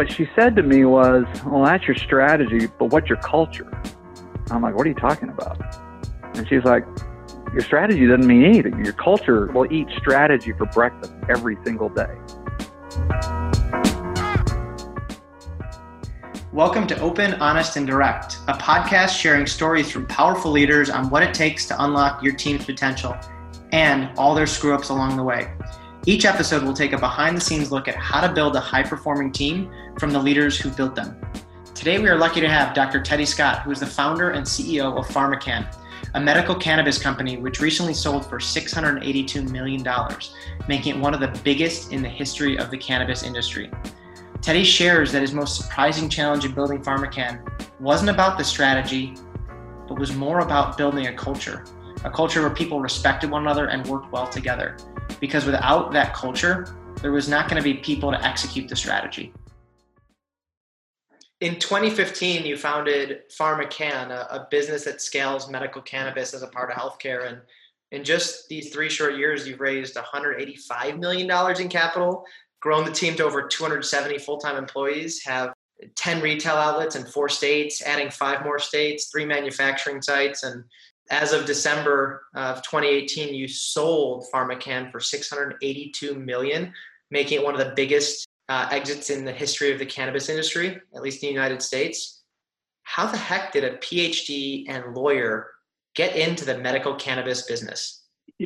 what she said to me was, Well, that's your strategy, but what's your culture? I'm like, What are you talking about? And she's like, Your strategy doesn't mean anything. Your culture will eat strategy for breakfast every single day. Welcome to Open, Honest, and Direct, a podcast sharing stories from powerful leaders on what it takes to unlock your team's potential and all their screw ups along the way. Each episode will take a behind the scenes look at how to build a high performing team from the leaders who built them. Today, we are lucky to have Dr. Teddy Scott, who is the founder and CEO of PharmaCann, a medical cannabis company which recently sold for $682 million, making it one of the biggest in the history of the cannabis industry. Teddy shares that his most surprising challenge in building PharmaCann wasn't about the strategy, but was more about building a culture, a culture where people respected one another and worked well together because without that culture, there was not going to be people to execute the strategy. In 2015, you founded PharmaCann, a, a business that scales medical cannabis as a part of healthcare. And in just these three short years, you've raised $185 million in capital, grown the team to over 270 full time employees, have 10 retail outlets in four states, adding five more states, three manufacturing sites, and as of December of 2018, you sold PharmaCann for 682 million, making it one of the biggest uh, exits in the history of the cannabis industry, at least in the United States. How the heck did a PhD and lawyer get into the medical cannabis business?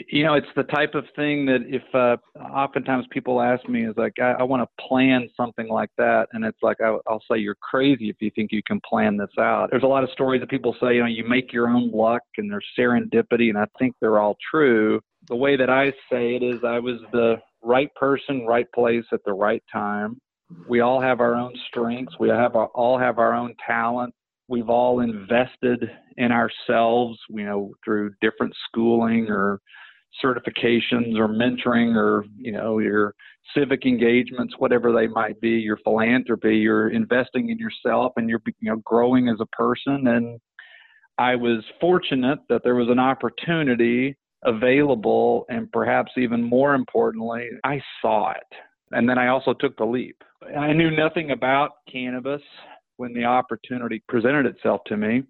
You know it's the type of thing that if uh oftentimes people ask me is like i, I want to plan something like that and it's like I, will say you're crazy if you think you can plan this out. There's a lot of stories that people say you know you make your own luck and there's serendipity and i think they're all true. The way that i say it is i was the right person right place at the right time. We all have our own strengths. We have our, all have our own talents we've all invested in ourselves, you know, through different schooling or certifications or mentoring or, you know, your civic engagements, whatever they might be, your philanthropy, you're investing in yourself and you're, you know, growing as a person. And I was fortunate that there was an opportunity available and perhaps even more importantly, I saw it. And then I also took the leap. I knew nothing about cannabis when the opportunity presented itself to me.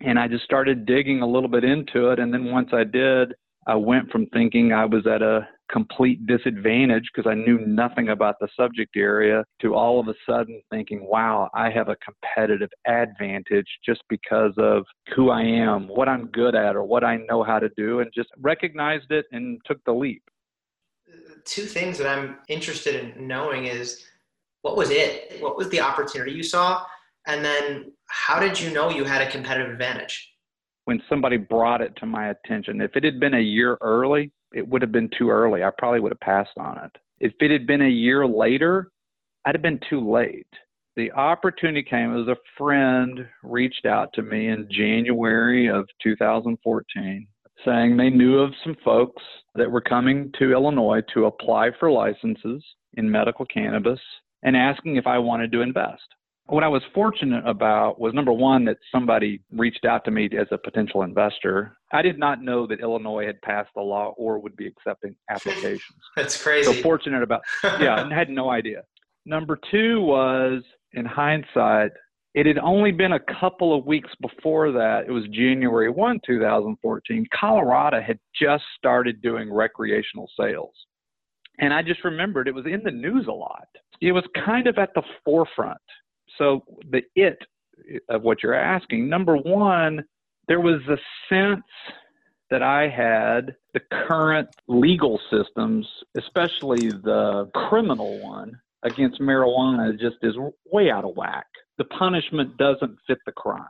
And I just started digging a little bit into it. And then once I did, I went from thinking I was at a complete disadvantage because I knew nothing about the subject area to all of a sudden thinking, wow, I have a competitive advantage just because of who I am, what I'm good at, or what I know how to do, and just recognized it and took the leap. Two things that I'm interested in knowing is what was it? What was the opportunity you saw? And then how did you know you had a competitive advantage? When somebody brought it to my attention, if it had been a year early, it would have been too early. I probably would have passed on it. If it had been a year later, I'd have been too late. The opportunity came as a friend reached out to me in January of 2014 saying they knew of some folks that were coming to Illinois to apply for licenses in medical cannabis and asking if I wanted to invest. What I was fortunate about was number one, that somebody reached out to me as a potential investor. I did not know that Illinois had passed the law or would be accepting applications. That's crazy. So fortunate about, yeah, and had no idea. Number two was, in hindsight, it had only been a couple of weeks before that. It was January 1, 2014. Colorado had just started doing recreational sales. And I just remembered it was in the news a lot. It was kind of at the forefront. So the it of what you're asking, number one, there was a sense that I had the current legal systems, especially the criminal one against marijuana, just is way out of whack. The punishment doesn't fit the crime.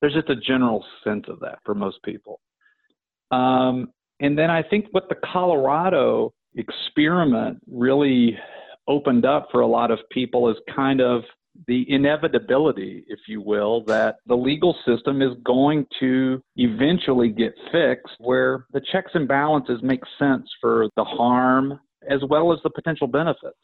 There's just a general sense of that for most people. Um, and then I think what the Colorado experiment really opened up for a lot of people is kind of the inevitability, if you will, that the legal system is going to eventually get fixed where the checks and balances make sense for the harm as well as the potential benefits.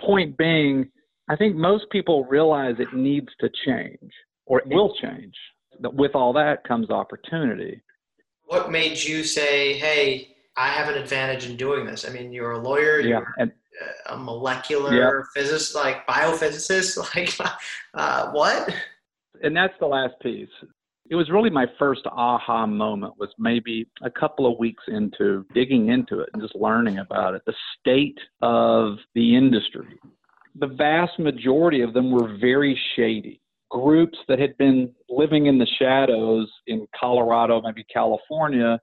Point being, I think most people realize it needs to change or it will change. With all that comes opportunity. What made you say, hey, I have an advantage in doing this. I mean, you're a lawyer. Yeah, and a molecular Yep. physicist, like biophysicist? Like, uh, what? and that's the last piece. It was really my first aha moment was maybe a couple of weeks into digging into it and just learning about it. The state of the industry. The vast majority of them were very shady. Groups that had been living in the shadows in Colorado, maybe California,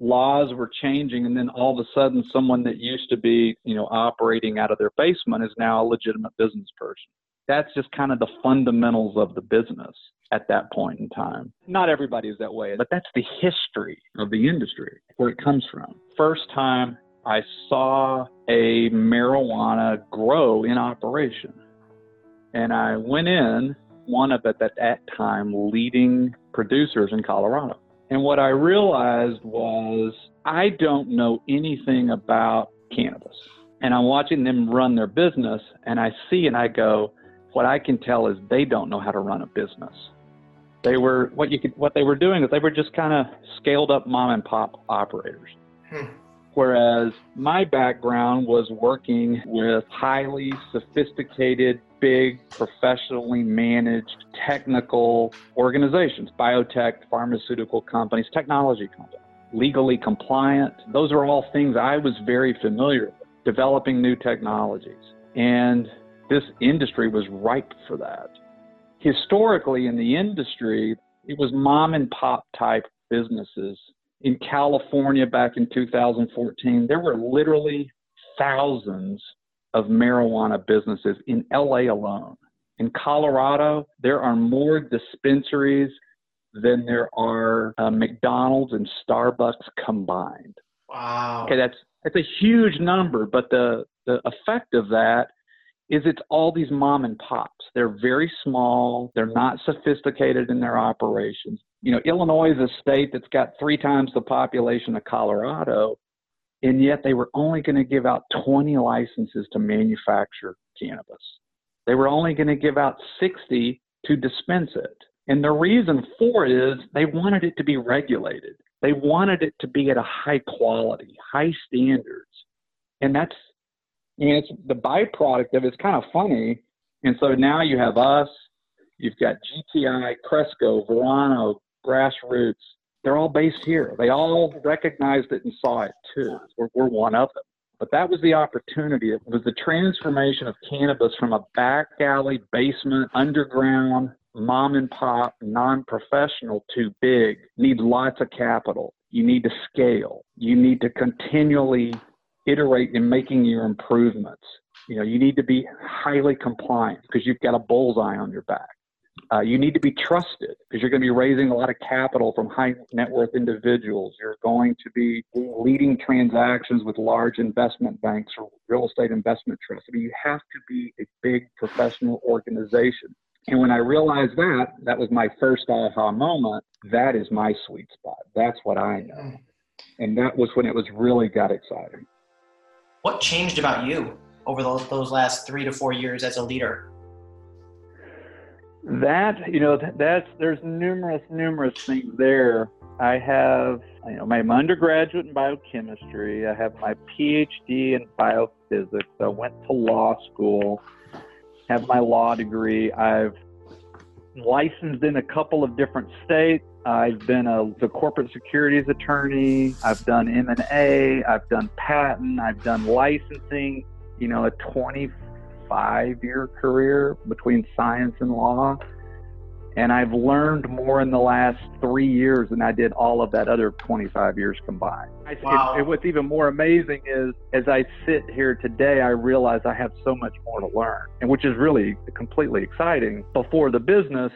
laws were changing and then all of a sudden someone that used to be, you know, operating out of their basement is now a legitimate business person that's just kind of the fundamentals of the business at that point in time. Not everybody is that way, but that's the history of the industry, where it comes from. First time I saw a marijuana grow in operation. And I went in, one of at that time leading producers in Colorado. And what I realized was I don't know anything about cannabis. And I'm watching them run their business, and I see and I go, what I can tell is they don't know how to run a business. They were what you could what they were doing is they were just kind of scaled up mom and pop operators. Hmm. Whereas my background was working with highly sophisticated, big, professionally managed technical organizations, biotech, pharmaceutical companies, technology companies, legally compliant. Those are all things I was very familiar with, developing new technologies. And this industry was ripe for that. Historically, in the industry, it was mom and pop type businesses. In California back in 2014, there were literally thousands of marijuana businesses in LA alone. In Colorado, there are more dispensaries than there are uh, McDonald's and Starbucks combined. Wow. Okay, that's that's a huge number, but the the effect of that is it's all these mom and pops. They're very small. They're not sophisticated in their operations. You know, Illinois is a state that's got three times the population of Colorado, and yet they were only going to give out 20 licenses to manufacture cannabis. They were only going to give out 60 to dispense it. And the reason for it is they wanted it to be regulated. They wanted it to be at a high quality, high standards. And that's I mean, it's the byproduct of it's kind of funny. And so now you have us, you've got GTI, Cresco, Verano, Grassroots. They're all based here. They all recognized it and saw it too. We're, we're one of them. But that was the opportunity. It was the transformation of cannabis from a back alley, basement, underground, mom and pop, non professional to big. Need lots of capital. You need to scale. You need to continually iterate in making your improvements. You know, you need to be highly compliant because you've got a bullseye on your back. Uh, you need to be trusted because you're going to be raising a lot of capital from high net worth individuals. You're going to be leading transactions with large investment banks or real estate investment trusts. I mean, you have to be a big professional organization. And when I realized that, that was my first aha moment. That is my sweet spot. That's what I know. And that was when it was really got exciting. What changed about you over those, those last three to four years as a leader? That you know, that's there's numerous, numerous things there. I have, you know, my undergraduate in biochemistry. I have my PhD in biophysics. I went to law school. Have my law degree. I've licensed in a couple of different states. I've been a the corporate securities attorney. I've done M and A. I've done patent. I've done licensing. You know, a 25 year career between science and law. And I've learned more in the last three years than I did all of that other 25 years combined. Wow. it, it, what's even more amazing is as I sit here today, I realize I have so much more to learn, and which is really completely exciting. Before the business,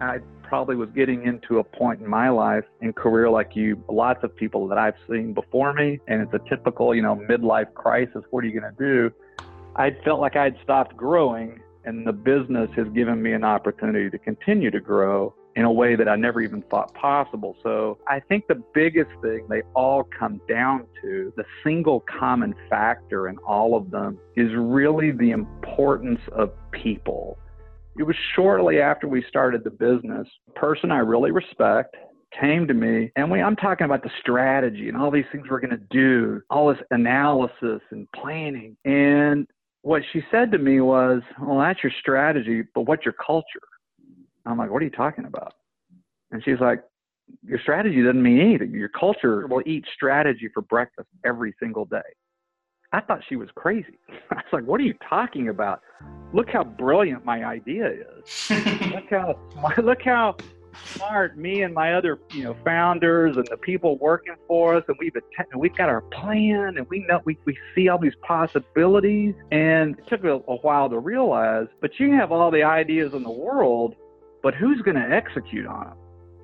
I probably was getting into a point in my life and career like you, lots of people that I've seen before me, and it's a typical, you know, midlife crisis. What are you going to do? I felt like I'd stopped growing, and the business has given me an opportunity to continue to grow in a way that I never even thought possible. So I think the biggest thing they all come down to, the single common factor in all of them is really the importance of people. It was shortly after we started the business, a person I really respect, came to me and we, I'm talking about the strategy and all these things we're going to do, all this analysis and planning. And what she said to me was, well, that's your strategy, but what's your culture? I'm like, what are you talking about? And she's like, your strategy doesn't mean anything. Your culture will eat strategy for breakfast every single day. I thought she was crazy. I was like, what are you talking about? Look how brilliant my idea is. look how look how smart me and my other you know founders and the people working for us and we've we've got our plan and we know we, we see all these possibilities and it took a, a while to realize but you have all the ideas in the world but who's going to execute on them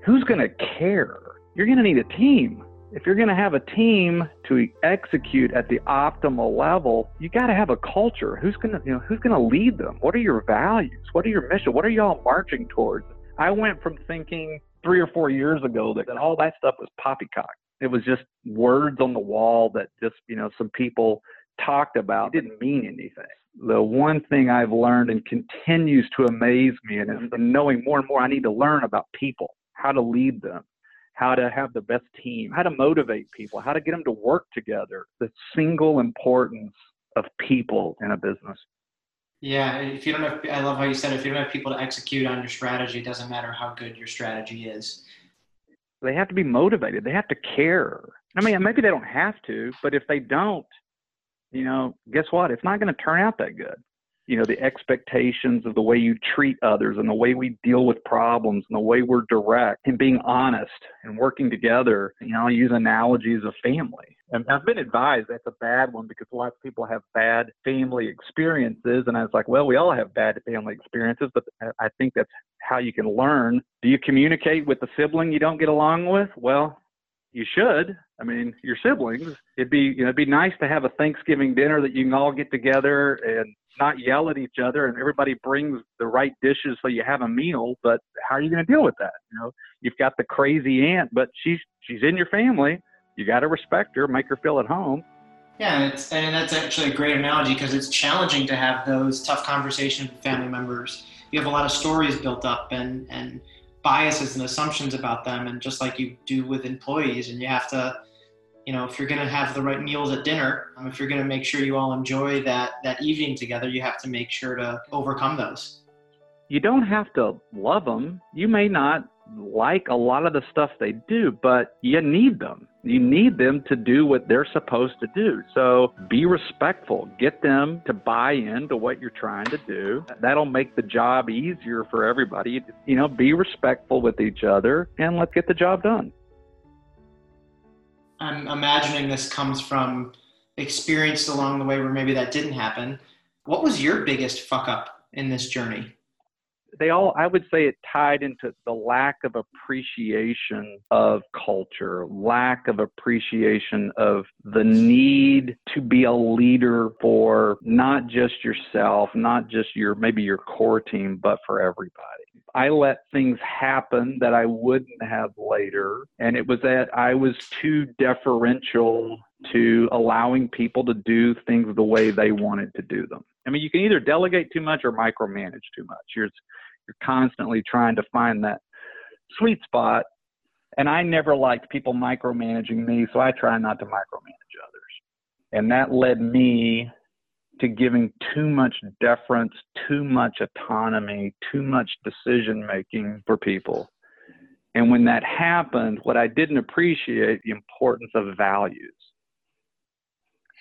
who's going to care you're going to need a team if you're going to have a team to execute at the optimal level, you got to have a culture. Who's going to, you know, who's going to lead them? What are your values? What are your mission? What are y'all marching towards? I went from thinking three or four years ago that, that all that stuff was poppycock. It was just words on the wall that just, you know, some people talked about it didn't mean anything. The one thing I've learned and continues to amaze me and is knowing more and more I need to learn about people, how to lead them, how to have the best team, how to motivate people, how to get them to work together. The single importance of people in a business. Yeah, if you don't have, I love how you said, if you don't have people to execute on your strategy, it doesn't matter how good your strategy is. They have to be motivated. They have to care. I mean, maybe they don't have to, but if they don't, you know, guess what? It's not going to turn out that good you know the expectations of the way you treat others and the way we deal with problems and the way we're direct and being honest and working together you know i use analogies of family and i've been advised that's a bad one because a lot of people have bad family experiences and i was like well we all have bad family experiences but i think that's how you can learn do you communicate with the sibling you don't get along with well you should. I mean, your siblings. It'd be you know it'd be nice to have a Thanksgiving dinner that you can all get together and not yell at each other and everybody brings the right dishes so you have a meal. But how are you going to deal with that? You know, you've got the crazy aunt, but she's she's in your family. You got to respect her, make her feel at home. Yeah, and, it's, and that's actually a great analogy because it's challenging to have those tough conversations with family members. You have a lot of stories built up and and biases and assumptions about them and just like you do with employees and you have to you know if you're going to have the right meals at dinner um, if you're going to make sure you all enjoy that that evening together you have to make sure to overcome those you don't have to love them you may not like a lot of the stuff they do, but you need them. You need them to do what they're supposed to do. So be respectful. Get them to buy into what you're trying to do. That'll make the job easier for everybody. You know, be respectful with each other and let's get the job done. I'm imagining this comes from experience along the way where maybe that didn't happen. What was your biggest fuck up in this journey? they all i would say it tied into the lack of appreciation of culture lack of appreciation of the need to be a leader for not just yourself not just your maybe your core team but for everybody I let things happen that I wouldn't have later. And it was that I was too deferential to allowing people to do things the way they wanted to do them. I mean, you can either delegate too much or micromanage too much. You're, you're constantly trying to find that sweet spot. And I never liked people micromanaging me, so I try not to micromanage others. And that led me to giving too much deference, too much autonomy, too much decision making for people. And when that happened, what I didn't appreciate the importance of values.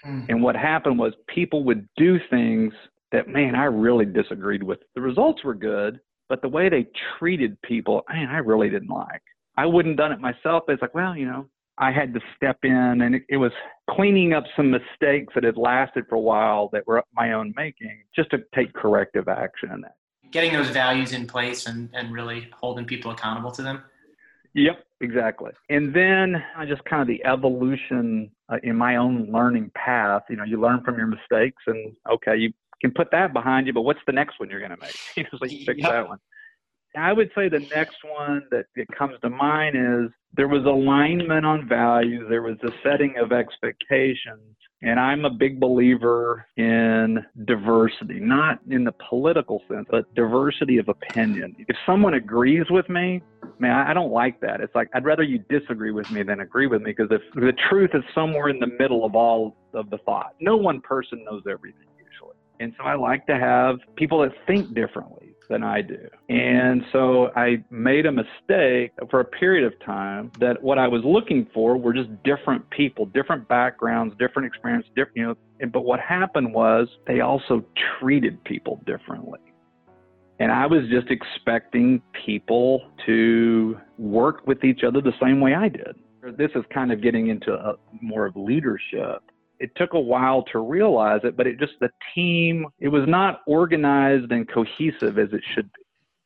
Hmm. And what happened was people would do things that, man, I really disagreed with. The results were good, but the way they treated people, man, I really didn't like. I wouldn't done it myself. It's like, well, you know, I had to step in and it, it, was cleaning up some mistakes that had lasted for a while that were my own making just to take corrective action in that. Getting those values in place and, and really holding people accountable to them. Yep, exactly. And then I just kind of the evolution uh, in my own learning path. You know, you learn from your mistakes and okay, you can put that behind you, but what's the next one you're going to make? You know, so you fix yep. that one. I would say the next one that, that comes to mind is there was alignment on values, there was a setting of expectations, And I'm a big believer in diversity, not in the political sense, but diversity of opinion. If someone agrees with me, man, I don't like that. It's like I'd rather you disagree with me than agree with me because if the truth is somewhere in the middle of all of the thought, no one person knows everything usually. And so I like to have people that think differently than I do. And so I made a mistake for a period of time that what I was looking for were just different people, different backgrounds, different experience, different, you know. And, but what happened was they also treated people differently. And I was just expecting people to work with each other the same way I did. This is kind of getting into a, more of leadership it took a while to realize it, but it just, the team, it was not organized and cohesive as it should be.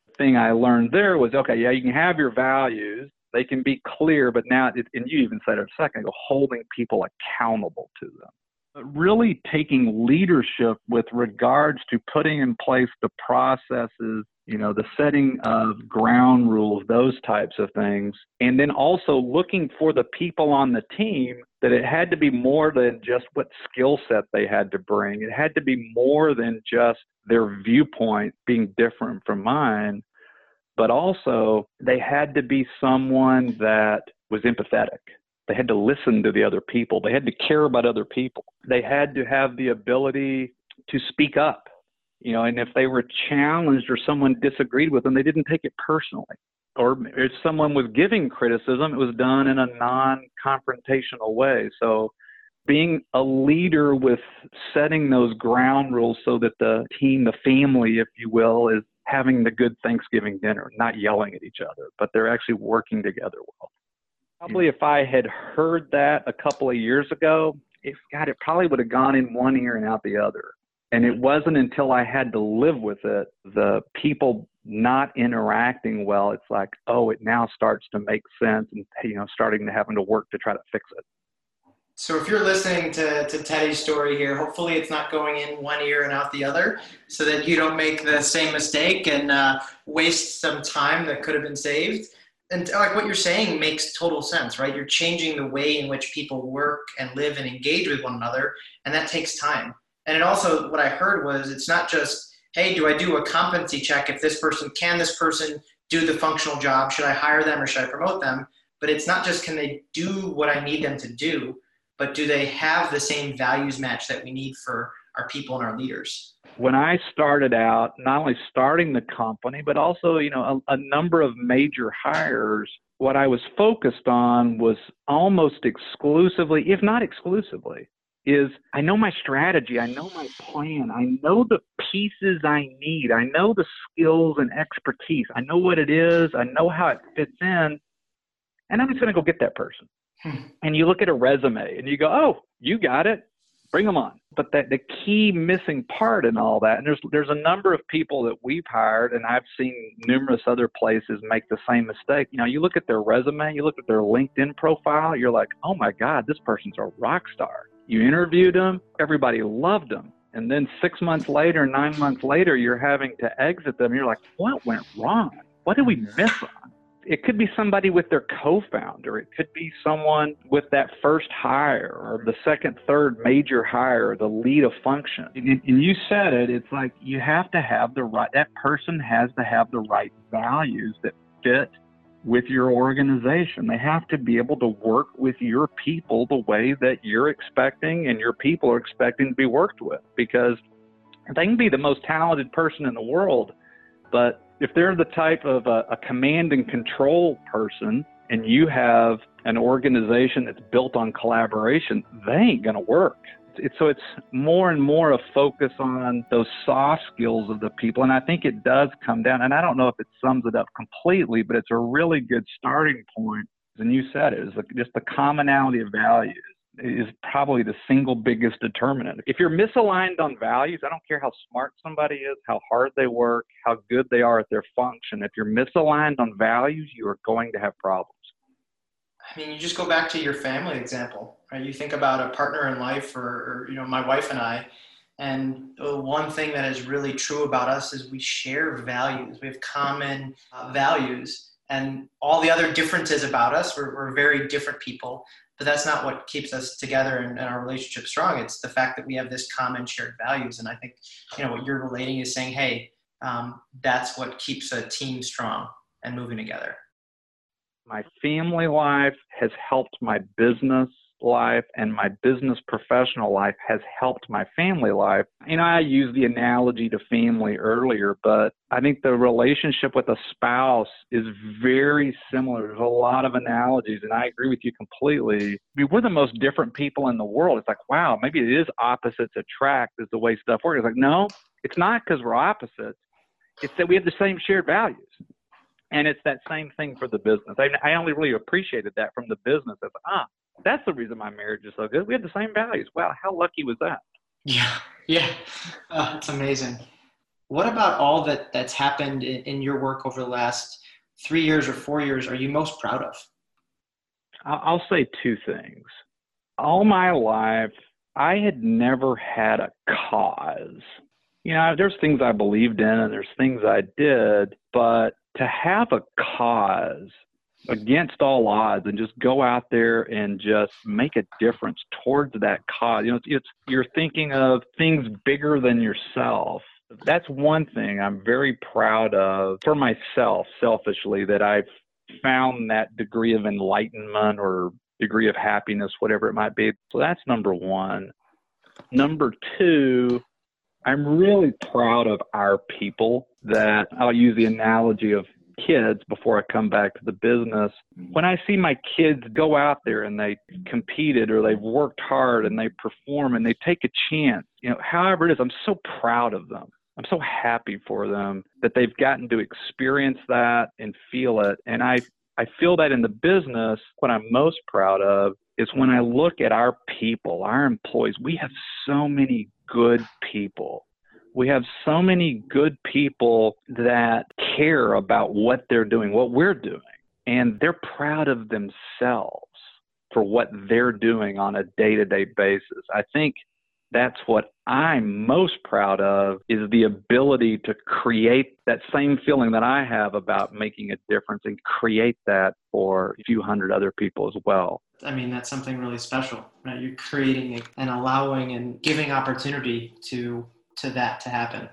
The thing I learned there was okay, yeah, you can have your values, they can be clear, but now, it, and you even said it a second ago, holding people accountable to them. Really taking leadership with regards to putting in place the processes you know, the setting of ground rules, those types of things. And then also looking for the people on the team that it had to be more than just what skill set they had to bring. It had to be more than just their viewpoint being different from mine, but also they had to be someone that was empathetic. They had to listen to the other people. They had to care about other people. They had to have the ability to speak up you know, and if they were challenged or someone disagreed with them, they didn't take it personally. Or if someone was giving criticism, it was done in a non-confrontational way. So being a leader with setting those ground rules so that the team, the family, if you will, is having the good Thanksgiving dinner, not yelling at each other, but they're actually working together well. Probably if I had heard that a couple of years ago, if God, it probably would have gone in one ear and out the other. And it wasn't until I had to live with it, the people not interacting well, it's like, oh, it now starts to make sense and, you know, starting to having to work to try to fix it. So if you're listening to, to Teddy's story here, hopefully it's not going in one ear and out the other so that you don't make the same mistake and uh, waste some time that could have been saved. And like what you're saying makes total sense, right? You're changing the way in which people work and live and engage with one another, and that takes time. And it also, what I heard was it's not just, hey, do I do a competency check if this person, can this person do the functional job? Should I hire them or should I promote them? But it's not just can they do what I need them to do, but do they have the same values match that we need for our people and our leaders? When I started out, not only starting the company, but also, you know, a, a number of major hires, what I was focused on was almost exclusively, if not exclusively, is I know my strategy, I know my plan, I know the pieces I need, I know the skills and expertise, I know what it is, I know how it fits in, and I'm just going to go get that person. Hmm. And you look at a resume and you go, oh, you got it, bring them on. But that the key missing part in all that, and there's there's a number of people that we've hired, and I've seen numerous other places make the same mistake. You know, you look at their resume, you look at their LinkedIn profile, you're like, oh my God, this person's a rock star you interviewed them, everybody loved them. And then six months later, nine months later, you're having to exit them. You're like, what went wrong? What did we miss on? It could be somebody with their co founder. It could be someone with that first hire or the second, third major hire, the lead of function. And, and you said it, it's like you have to have the right, that person has to have the right values that fit with your organization. They have to be able to work with your people the way that you're expecting and your people are expecting to be worked with because they can be the most talented person in the world, but if they're the type of a, a command and control person and you have an organization that's built on collaboration, they ain't going to work so it's more and more a focus on those soft skills of the people and i think it does come down and i don't know if it sums it up completely but it's a really good starting point. and you said it, it is just the commonality of values is probably the single biggest determinant. If you're misaligned on values, I don't care how smart somebody is, how hard they work, how good they are at their function. If you're misaligned on values, you are going to have problems. I mean, you just go back to your family example, right? You think about a partner in life, or, or you know, my wife and I, and one thing that is really true about us is we share values. We have common uh, values, and all the other differences about us. We're, we're very different people, but that's not what keeps us together and, and, our relationship strong. It's the fact that we have this common shared values. And I think, you know, what you're relating is saying, hey, um, that's what keeps a team strong and moving together. My family life has helped my business life and my business professional life has helped my family life. You know, I used the analogy to family earlier, but I think the relationship with a spouse is very similar. There's a lot of analogies, and I agree with you completely. I mean, we're the most different people in the world. It's like, wow, maybe it is opposites attract, is the way stuff works. It's like, no, it's not because we're opposites. It's that we have the same shared values. And it's that same thing for the business. I, I only really appreciated that from the business. It's ah, that's the reason my marriage is so good. We have the same values. Wow, how lucky was that? Yeah, yeah, uh, it's amazing. What about all that that's happened in, in your work over the last three years or four years are you most proud of? I'll say two things. All my life, I had never had a cause. You know, there's things I believed in and there's things I did, but to have a cause against all odds and just go out there and just make a difference towards that cause. You know, it's, it's you're thinking of things bigger than yourself. That's one thing I'm very proud of for myself, selfishly, that I've found that degree of enlightenment or degree of happiness, whatever it might be. So that's number one. Number two, I'm really proud of our people that I'll use the analogy of kids before I come back to the business. Mm-hmm. When I see my kids go out there and they competed or they've worked hard and they perform and they take a chance, you know, however it is, I'm so proud of them. I'm so happy for them that they've gotten to experience that and feel it. And I, I feel that in the business, what I'm most proud of is when I look at our people, our employees, we have so many good people we have so many good people that care about what they're doing, what we're doing, and they're proud of themselves for what they're doing on a day to day basis. I think that's what I'm most proud of is the ability to create that same feeling that I have about making a difference and create that for a few hundred other people as well. I mean, that's something really special. Right? You're creating and allowing and giving opportunity to to that to happen.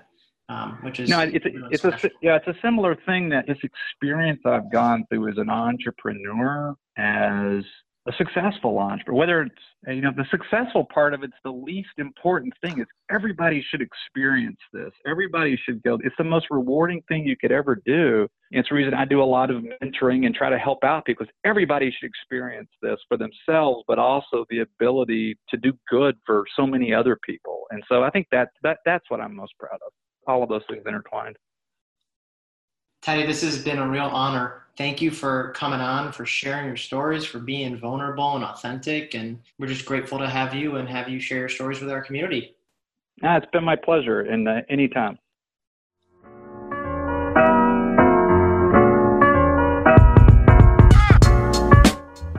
Um, which is no, it's really it's special. a yeah, it's a similar thing that this experience I've gone through as an entrepreneur, as a successful entrepreneur, whether it's you know the successful part of it's the least important thing is everybody should experience this. Everybody should go. It's the most rewarding thing you could ever do. It's the reason I do a lot of mentoring and try to help out. Because everybody should experience this for themselves, but also the ability to do good for so many other people. And so I think that that that's what I'm most proud of. All of those things intertwined. Teddy, this has been a real honor thank you for coming on, for sharing your stories, for being vulnerable and authentic. And we're just grateful to have you and have you share your stories with our community. Ah, it's been my pleasure, and uh, anytime.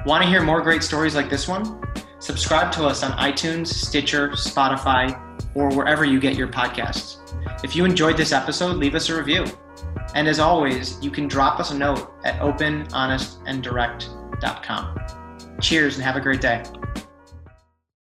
Want to hear more great stories like this one? Subscribe to us on iTunes, Stitcher, Spotify, or wherever you get your podcasts. If you enjoyed this episode, leave us a review. And as always, you can drop us a note at openhonestanddirect.com. Cheers and have a great day.